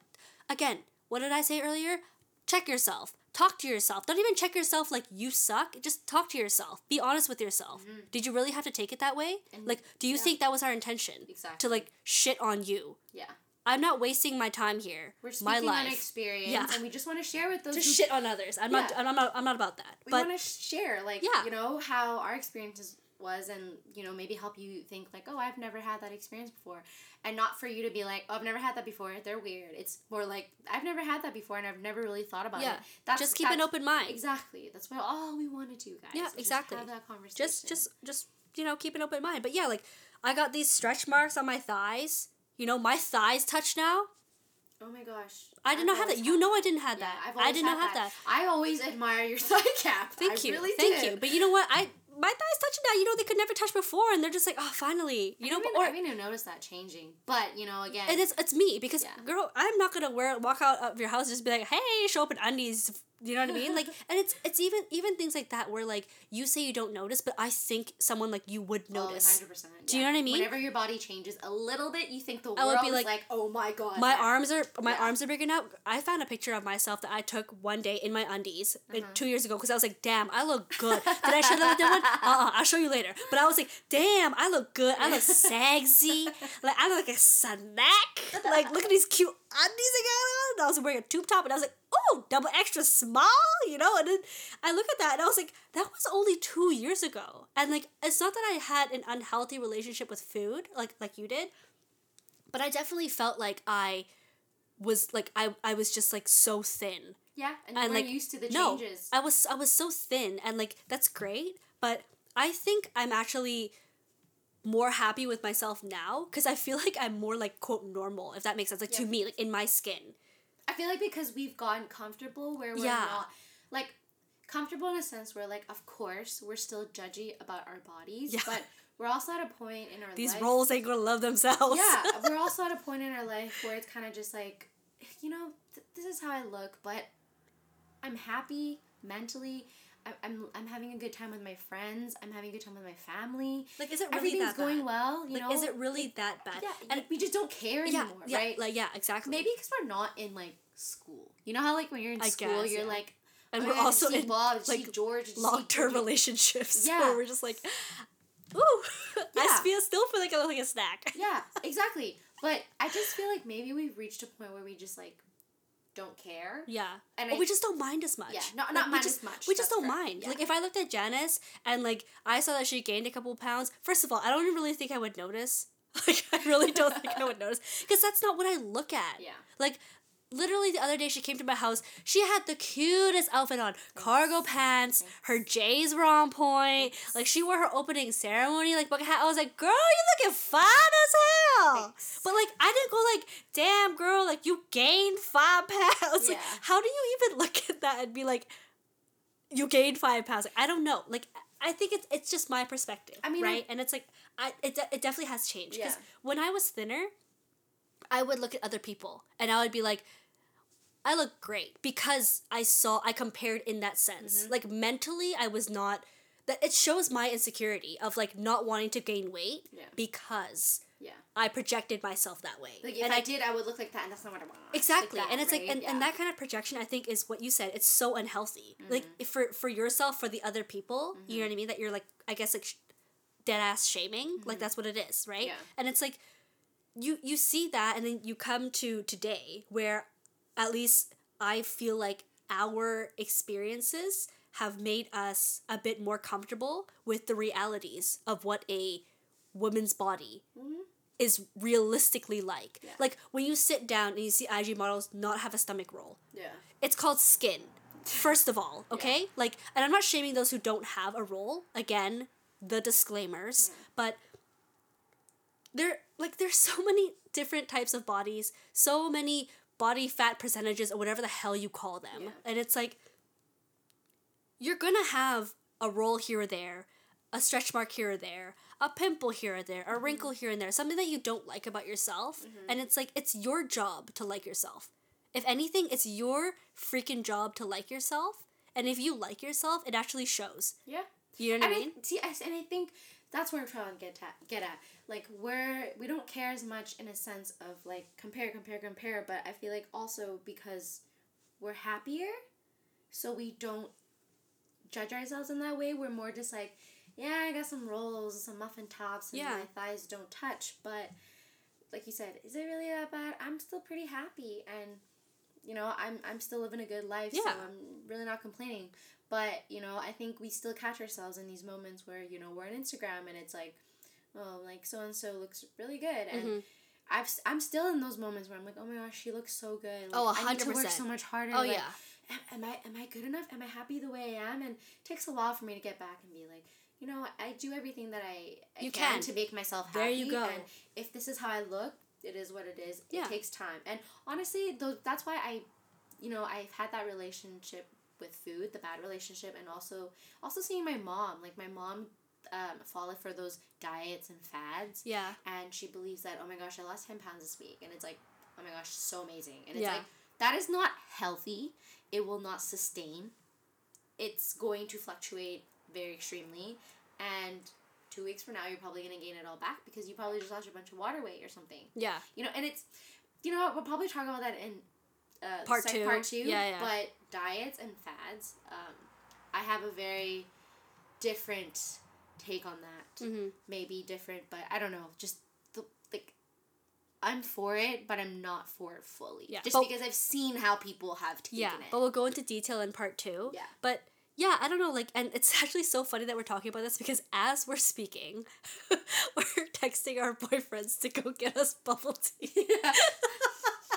Again, what did I say earlier? Check yourself. Talk to yourself. Don't even check yourself like you suck. Just talk to yourself. Be honest with yourself. Did you really have to take it that way? Mm-hmm. And- like, do you yeah. think that was our intention? Exactly. To like shit on you. yeah, I'm not wasting my time here. we're my speaking on experience, Yeah. and we just want to share with those. Just who- shit on others. I'm not. I'm not. I'm not about that. We want to share, like Yeah. you know, how our experiences was, and you know, maybe help you think like, oh, I've never had that experience before, and not for you to be like, oh, I've never had that before. They're weird. It's more like I've never had that before, and I've never really thought about Yeah. it. That's just keep an open mind. Exactly. That's what all we want to do, guys. Yeah, is just exactly. have that conversation. just just just you know keep an open mind but yeah like i got these stretch marks on my thighs you know my thighs touch now Oh my gosh. i did I've not have that you know i didn't have Yeah, that I've i did not have that, I always admire your thigh gap. thank I you Really thank did. you but you know what i my thighs touching now you know they could never touch before and they're just like oh finally you know I but haven't, or I haven't even noticed that changing. But you know, again, and it's it's me because Yeah. girl i'm not gonna wear walk out of your house and just be like hey show up in undies You know what I mean? Like, and it's it's even even things like that where like you say you don't notice, but I think someone like you would notice. Oh, 100%. Do you know what I mean? Whenever your body changes a little bit, you think the world I would be is like, like, oh my god. My yeah. arms are my Yeah. arms are big enough. I found a picture of myself that I took one day in my undies uh, Uh-huh. two years ago because I was like, "Damn, I look good." Did I show that with anyone? Uh, uh I'll show you later. But I was like, "Damn, I look good. I look sexy. Like I look like a snack. Like look at these cute undies on." And I was wearing a tube top, and I was like, "Oh, double extra small," you know. And then I look at that, and I was like, "That was only two years ago." And like, it's not that I had an unhealthy relationship with food, like like you did, but I definitely felt like I was like I I was just like so thin. Yeah, and And, like, used to the changes. No. I was I was so thin and like that's great, but I think I'm actually more happy with myself now because I feel like I'm more like quote normal if that makes sense like to me like in my skin. I feel like because we've gotten comfortable where we're Yeah. not like comfortable in a sense where like of course we're still judgy about our bodies, Yeah. but we're also at a point in our These life. roles ain't gonna love themselves. Yeah, we're also at a point in our life where it's kind of just like, you know, th- this is how I look, but I'm happy mentally. I'm, I'm having a good time with my friends. I'm having a good time with my family. like is it really that bad? Everything's that going bad? well, you Like know. is it really that bad? Yeah, And we just don't care anymore, yeah, right? like yeah, exactly. Maybe because we're not in like school. You know how like when you're in I school, guess, you're yeah. like, and oh, we're also in Bob, did you see like George, did you see long term relationships Yeah. where we're just like, ooh, I feel still feel like I look like a snack. Yeah, exactly. But I just feel like maybe we've reached a point where we just like don't care. Yeah. And I- we just don't mind as much. Yeah, not- not we mind just, as much, We just don't correct, mind. yeah. Like if I looked at Janice and like I saw that she gained a couple pounds, first of all, I don't really think I would notice. Like I really don't think I would notice because that's not what I look at. Yeah. Like literally the other day she came to my house. She had the cutest outfit on. Cargo pants. Her J's were on point. Like she wore her opening ceremony like bucket hat. I was like, "Girl, you looking fine as hell." Thanks. But like I didn't go like, "Damn, girl, like you gained 5 pounds." Like Yeah. how do you even look at that and be like you gained 5 pounds? Like I don't know. Like I think it's it's just my perspective, I mean, I- right? and it's like I it, de- it definitely has changed because Yeah. when I was thinner, I would look at other people and I would be like, I look great because I saw I compared in that sense. Mm-hmm. Like mentally, I was not. That it shows my insecurity of like not wanting to gain weight Yeah. because Yeah. I projected myself that way. Like if and I, did, I would look like that, and that's not what I want. Exactly, Like that, and it's like, and, Yeah. and that kind of projection, I think, is what you said. It's so unhealthy. Like Mm-hmm. if for for yourself, for the other people, you know what I mean. That you're like, I guess, like sh- dead ass shaming. Like that's what it is, right? Mm-hmm. Yeah. And it's like, you you see that, and then you come to today, where at least I feel like our experiences have made us a bit more comfortable with the realities of what a woman's body mm-hmm. is realistically like. Yeah. Like when you sit down and you see IG models not have a stomach roll, Yeah. it's called skin. First of all, okay? Like, and I'm not shaming those who don't have a roll. Again, the disclaimers, mm. but there, like, there's so many different types of bodies, so many body fat percentages or whatever the hell you call them, Yeah. and it's like you're gonna have a roll here or there, a stretch mark here or there, a pimple here or there, a mm-hmm. wrinkle here and there, something that you don't like about yourself. Mm-hmm. And it's like, it's your job to like yourself. If anything, it's your freaking job to like yourself. And if you like yourself, it actually shows. Yeah. You know what I And mean? I, see, and I think that's where I'm trying to get at. Get at like where we don't care as much in a sense of like compare, compare, compare. But I feel like also because we're happier, so we don't judge ourselves in that way. We're more just like, yeah, I got some rolls, some muffin tops, and Yeah. my thighs don't touch. But like you said, is it really that bad? I'm still pretty happy, and you know, I'm I'm still living a good life, so I'm really not complaining. But you know, I think we still catch ourselves in these moments where you know we're on Instagram and it's like, oh, like so and so looks really good, and Mhm. I've I'm still in those moments where I'm like, oh my gosh, she looks so good. Like, Oh, I need to work so much harder. Oh, like, yeah. am, am I am I good enough? Am I happy the way I am? And it takes a while for me to get back and be like, you know, I do everything that I, I You can, can. to make myself happy. There you go. And if this is how I look, it is what it is. Yeah. It takes time. And honestly, though, that's why I, you know, I've had that relationship with food, the bad relationship, and also also seeing my mom. Like my mom, um, followed for those diets and fads Yeah. and she believes that oh my gosh I lost ten pounds this week and it's like oh my gosh so amazing and it's Yeah. like that is not healthy. It will not sustain. It's going to fluctuate very extremely, and two weeks from now, you're probably gonna gain it all back because you probably just lost a bunch of water weight or something. Yeah. You know, and it's, you know, what, we'll probably talk about that in uh, Part two. Part two. Yeah, yeah. But diets and fads, um, I have a very different take on that. Mm-hmm. Maybe different, but I don't know. Just the like, I'm for it, but I'm not for it fully. Yeah, Just but- because I've seen how people have taken Yeah, it. but we'll go into detail in part two. Yeah. But yeah, I don't know, like, and it's actually so funny that we're talking about this because as we're speaking, we're texting our boyfriends to go get us bubble tea.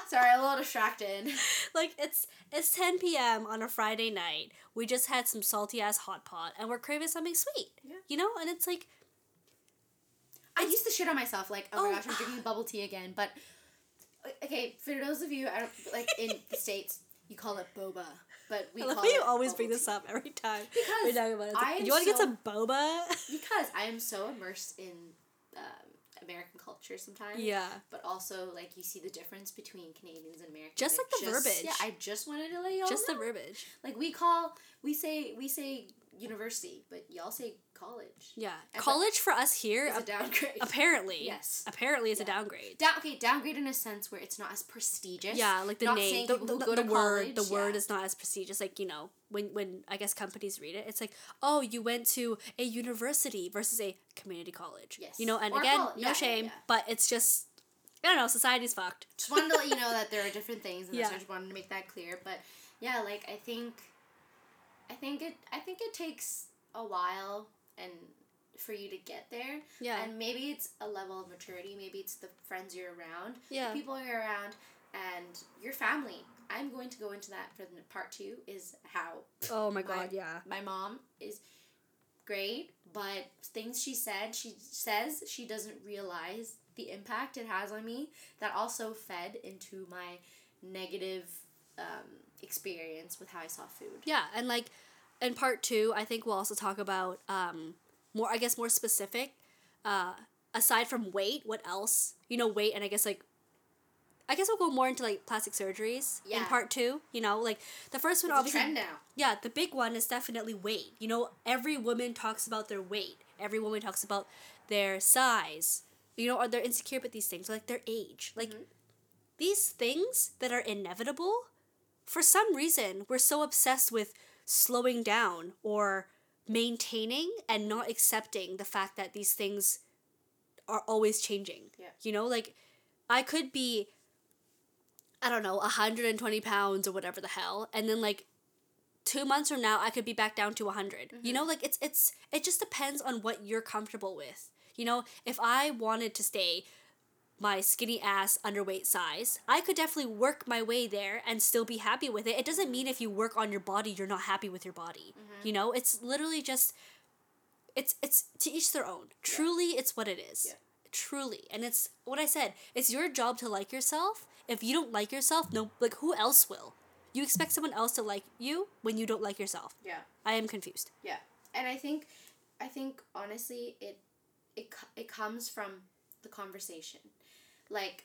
Sorry, I'm a little distracted. like it's it's ten p.m. on a Friday night. We just had some salty ass hot pot, and we're craving something sweet. Yeah. You know, and it's like I used to shit on myself, like, oh, Oh. my gosh, I'm drinking bubble tea again. But okay, for those of you, I don't like in the states, you call it boba, but we I love you always bring this up every time Because we talk about it. Like, you want to get so- some boba? because I am so immersed in um, American culture sometimes. yeah. But also, like, you see the difference between Canadians and Americans. Just like the verbiage. Yeah, I just wanted to let y'all Just the verbiage. Like we call, we say, we say university, but y'all say college. Yeah. And College for us here, It's a downgrade. apparently. Yes. Apparently, it's a downgrade. Down, okay, downgrade in a sense where it's not as prestigious. Yeah, like the Not name, the, the, the, to word, the college, word is not as prestigious. Like you know, when when I guess companies read it, it's like, oh, you went to a university versus a community college. Yes. You know, and Or again, col- no yeah, yeah, shame, yeah. but it's just, I don't know, society's fucked. Just wanted to let you know that there are different things, and Yeah. I just wanted to make that clear. But yeah, like I think, I think it, I think it takes a while and for you to get there. Yeah. And maybe it's a level of maturity. Maybe it's the friends you're around, Yeah. the people you're around, and your family. I'm going to go into that for the part two. Is how Oh my god, yeah. my mom is great, but things she said, she says she doesn't realize the impact it has on me. That also fed into my negative um, experience with how I saw food. Yeah, and like in part two, I think we'll also talk about um more I guess more specific. Uh aside from weight, what else? You know, weight and I guess like I guess we'll go more into like plastic surgeries in part two. You know, like the first one It's a obviously trend now. Yeah, the big one is definitely weight. You know, every woman talks about their weight. Every woman talks about their size. You know, or they're insecure about these things, like their age. Like these things that are inevitable, for some reason, we're so obsessed with slowing down or maintaining and not accepting the fact that these things are always changing. Yeah. You know, like I could be I don't know, 120 pounds or whatever the hell, and then like two months from now I could be back down to 100. You know, mm-hmm. like it's it's it just depends on what you're comfortable with. You know, if I wanted to stay my skinny ass underweight size, I could definitely work my way there and still be happy with it. It doesn't mean if you work on your body you're not happy with your body. Mm-hmm. You know, it's literally just it's it's to each their own. Truly it's what it is. Yeah. Truly. And it's what I said. It's your job to like yourself. If you don't like yourself, no like who else will? You expect someone else to like you when you don't like yourself. Yeah. I am confused. Yeah, and I think, I think honestly, it, it it comes from the conversation, like,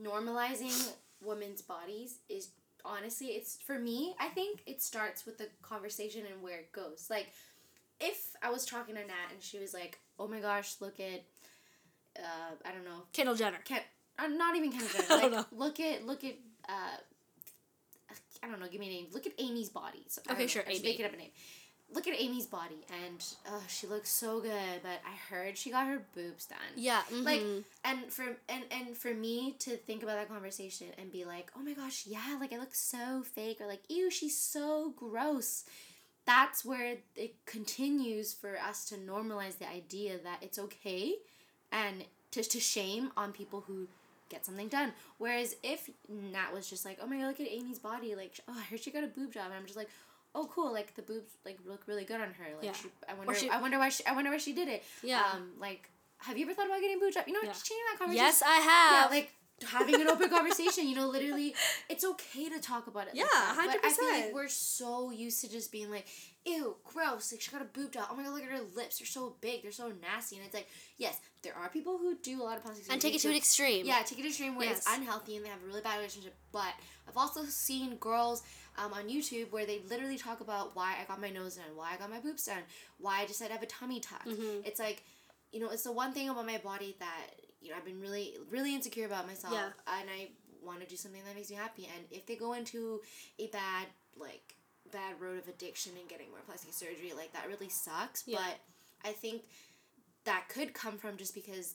normalizing women's bodies is honestly it's for me. I think it starts with the conversation and where it goes. Like, if I was talking to Nat and she was like, "Oh my gosh, look at," uh, I don't know, Kendall Jenner. can't, uh, not even Kendall Jenner. I don't Like, look at look at. Uh, I don't know. Give me a name. Look at Amy's body. So, Okay, know, sure, I'm making up a name. Look at Amy's body, and oh, she looks so good. But I heard she got her boobs done. Yeah. Like, mhm. and for and and for me to think about that conversation and be like, oh my gosh, yeah, like I look so fake, or like, ew, she's so gross. That's where it continues for us to normalize the idea that it's okay, and to to shame on people who get something done. Whereas if Nat was just like, oh my god, look at Amy's body, like, oh, I heard she got a boob job, and I'm just like. Oh, cool! Like the boobs, like look really good on her. Like Yeah. she, I wonder, she- I wonder why she, I wonder why she did it. Yeah. Um, like, have you ever thought about getting boobs job? You know, Yeah. just changing that conversation. yes, I have. Yeah, like having an open conversation. You know, literally, it's okay to talk about it. Yeah, like that. But I feel 100%. like we're so used to just being like, ew, gross. Like she got a boob job. Oh my god, look at her lips. They're so big. They're so nasty. And it's like, yes, there are people who do a lot of plastic surgery. and take it to an extreme. Yeah, take it to extreme where it's unhealthy and they have a really bad relationship. But I've also seen girls um, on YouTube where they literally talk about why I got my nose done, why I got my boobs done, why I decided to have a tummy tuck. Mhm. It's like, you know, it's the one thing about my body that you know I've been really, really insecure about myself, Yeah. and I want to do something that makes me happy. And if they go into a bad like bad road of addiction and getting more plastic surgery, like that really sucks. Yeah. But I think that could come from just because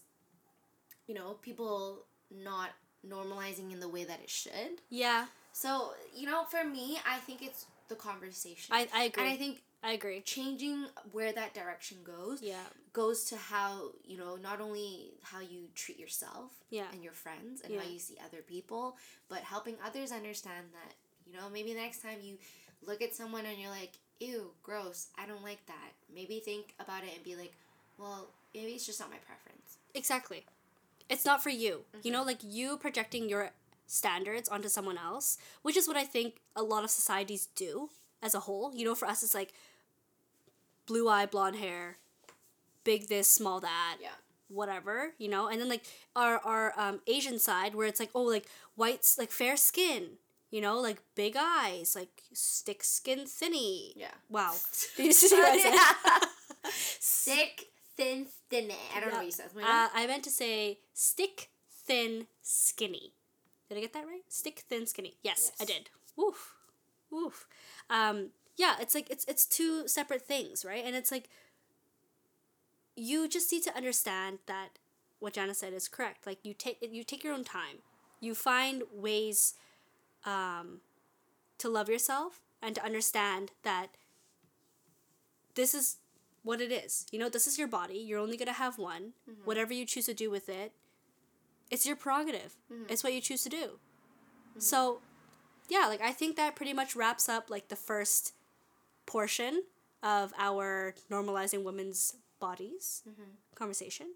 you know, people not normalizing in the way that it should. Yeah, So, you know, for me, I think it's the conversation. I, I agree. and I think I agree. changing where that direction goes Yeah, goes to how, you know, not only how you treat yourself yeah, and your friends and Yeah. how you see other people, but helping others understand that, you know, maybe the next time you look at someone and you're like, ew, gross, I don't like that. Maybe think about it and be like, well, maybe it's just not my preference. exactly. It's not for you. You Mm-hmm. know, like you projecting your standards onto someone else, which is what I think a lot of societies do as a whole. You know, for us, it's like blue eye, blonde hair, big this, small that. Yeah. whatever you know and then like our our um, asian side where it's like oh like whites like fair skin you know like big eyes like stick skin thinny Yeah. wow Did you see what I said? Sick, thin, thin. I don't know what you said. Uh, I meant to say stick, thin, skinny. Did I get that right? Stick, thin, skinny. Yes, I did. Woof, woof. Um, yeah, it's like it's it's two separate things, right? And it's like you just need to understand that what Jana said is correct. Like you take you take your own time. You find ways um, to love yourself and to understand that this is what it is. You know, this is your body. You're only going to have one. Mm-hmm. Whatever you choose to do with it, it's your prerogative. Mm-hmm. It's what you choose to do. Mm-hmm. So, yeah, like I think that pretty much wraps up like the first portion of our normalizing women's bodies conversation.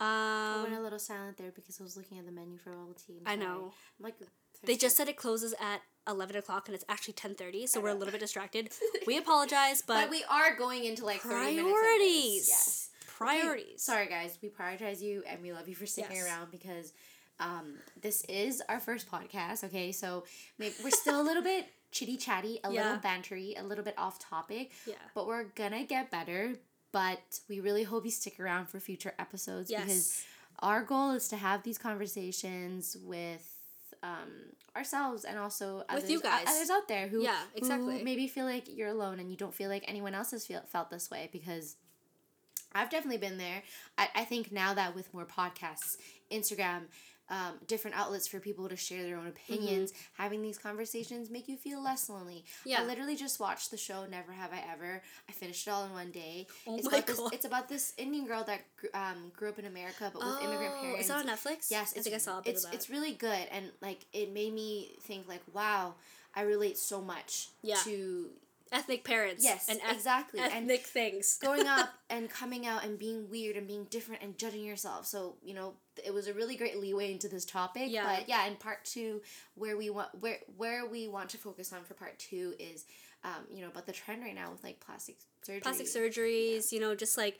I went Um, a little silent there because I was looking at the menu for bubble tea. I'm I know. I'm like They just said it closes at eleven o'clock and it's actually ten thirty, so I we're a little bit distracted. We apologize, but, but, we are going into like 30 minutes of this. priorities. Yes. Priorities. Sorry guys, we prioritize you and we love you for sticking Yes. around because um, this is our first podcast. Okay, so maybe we're still a little bit chitty chatty, a Yeah. little bantery, a little bit off topic, Yeah. but we're gonna get better. But we really hope you stick around for future episodes because our goal is to have these conversations with um, ourselves and also others, you guys. others out there who, Yeah, exactly who maybe feel like you're alone and you don't feel like anyone else has feel, felt this way because I've definitely been there. I, I think now that with more podcasts, Instagram, um, different outlets for people to share their own opinions, having these conversations make you feel less lonely. Yeah. I literally just watched the show Never Have I Ever. I finished it all in one day. Oh it's my about God. This, it's about this Indian girl that um, grew up in America but with immigrant Oh, parents. Is that on Netflix? Yes, I think I saw a bit it's of that. it's really good and like it made me think like wow, I relate so much Yeah. to ethnic parents. yes and eth- exactly and ethnic things. growing up and coming out and being weird and being different and judging yourself. So you know it was a really great leeway into this topic. Yeah. But yeah, in part two, where we want where where we want to focus on for part two is, um, you know, about the trend right now with like plastic surgery. plastic surgeries, you know, just like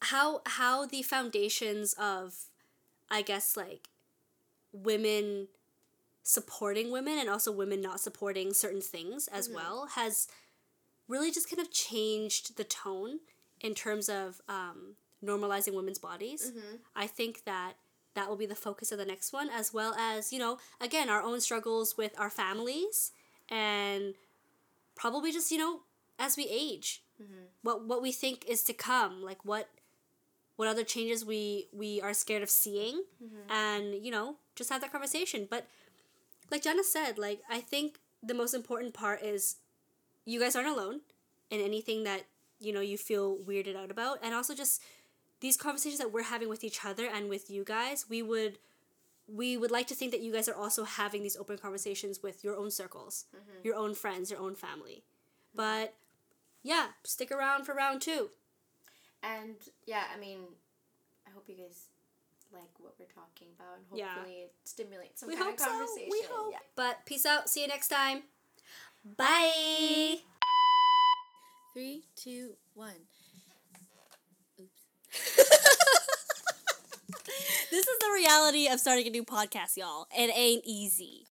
how how the foundations of I guess like women supporting women and also women not supporting certain things as mm-hmm. well has really just kind of changed the tone in terms of um, normalizing women's bodies. Mm-hmm. I think that that will be the focus of the next one, as well as, you know, again, our own struggles with our families and probably just, you know, as we age, mm-hmm. what what we think is to come, like what what other changes we we are scared of seeing and, you know, just have that conversation. But like Jenna said, like I think the most important part is you guys aren't alone in anything that you know you feel weirded out about. And also just these conversations that we're having with each other and with you guys we would we would like to think that you guys are also having these open conversations with your own circles mm-hmm. your own friends your own family. But yeah stick around for round two. And yeah, I mean, I hope you guys like what we're talking about and Yeah. hopefully it stimulates some We kind hope of conversation. so. We hope. Yeah. But peace out. See you next time. Bye. Three, two, one. This is the reality of starting a new podcast, y'all. It ain't easy.